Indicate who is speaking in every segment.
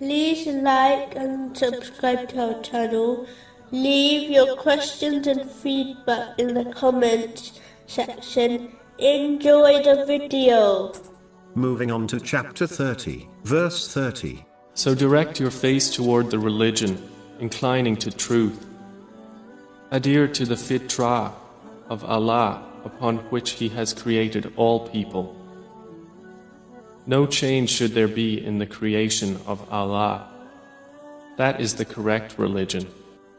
Speaker 1: like and subscribe to our channel. Leave your questions and feedback in the comments section. Enjoy the video.
Speaker 2: Moving on to chapter 30, verse 30.
Speaker 3: So direct your face toward the religion, inclining to truth. Adhere to the fitrah of Allah upon which He has created all people. No change should there be in the creation of Allah. That is the correct religion.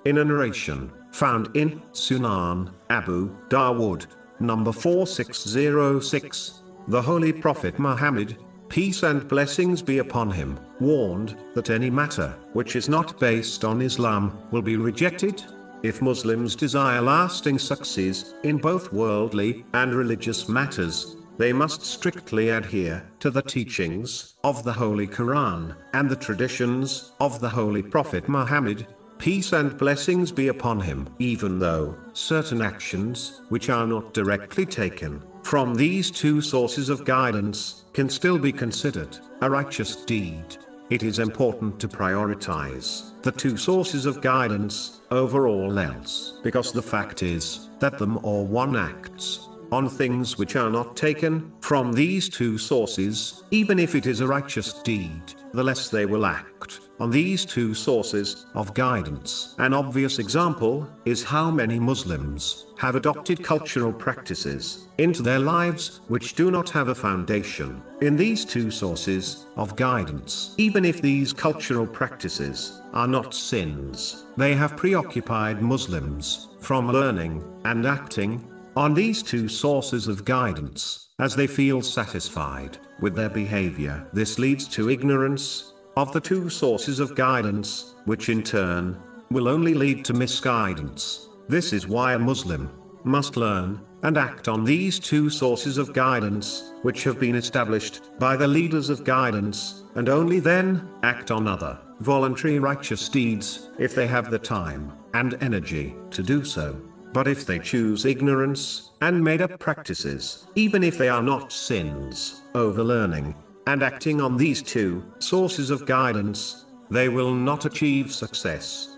Speaker 2: In a narration found in Sunan Abu Dawood, number 4606, the Holy Prophet Muhammad, peace and blessings be upon him, warned that any matter which is not based on Islam will be rejected. If Muslims desire lasting success in both worldly and religious matters, they must strictly adhere to the teachings of the Holy Quran and the traditions of the Holy Prophet Muhammad. Peace and blessings be upon him, even though certain actions, which are not directly taken from these two sources of guidance, can still be considered a righteous deed. It is important to prioritize the two sources of guidance over all else, because the fact is that them or one acts on things which are not taken from these two sources, even if it is a righteous deed, the less they will act on these two sources of guidance. An obvious example is how many Muslims have adopted cultural practices into their lives which do not have a foundation in these two sources of guidance. Even if these cultural practices are not sins, they have preoccupied Muslims from learning and acting on these two sources of guidance, as they feel satisfied with their behavior. This leads to ignorance of the two sources of guidance, which in turn will only lead to misguidance. This is why a Muslim must learn and act on these two sources of guidance, which have been established by the leaders of guidance, and only then act on other voluntary righteous deeds if they have the time and energy to do so. But if they choose ignorance, and made up practices, even if they are not sins, over learning, and acting on these two sources of guidance, they will not achieve success.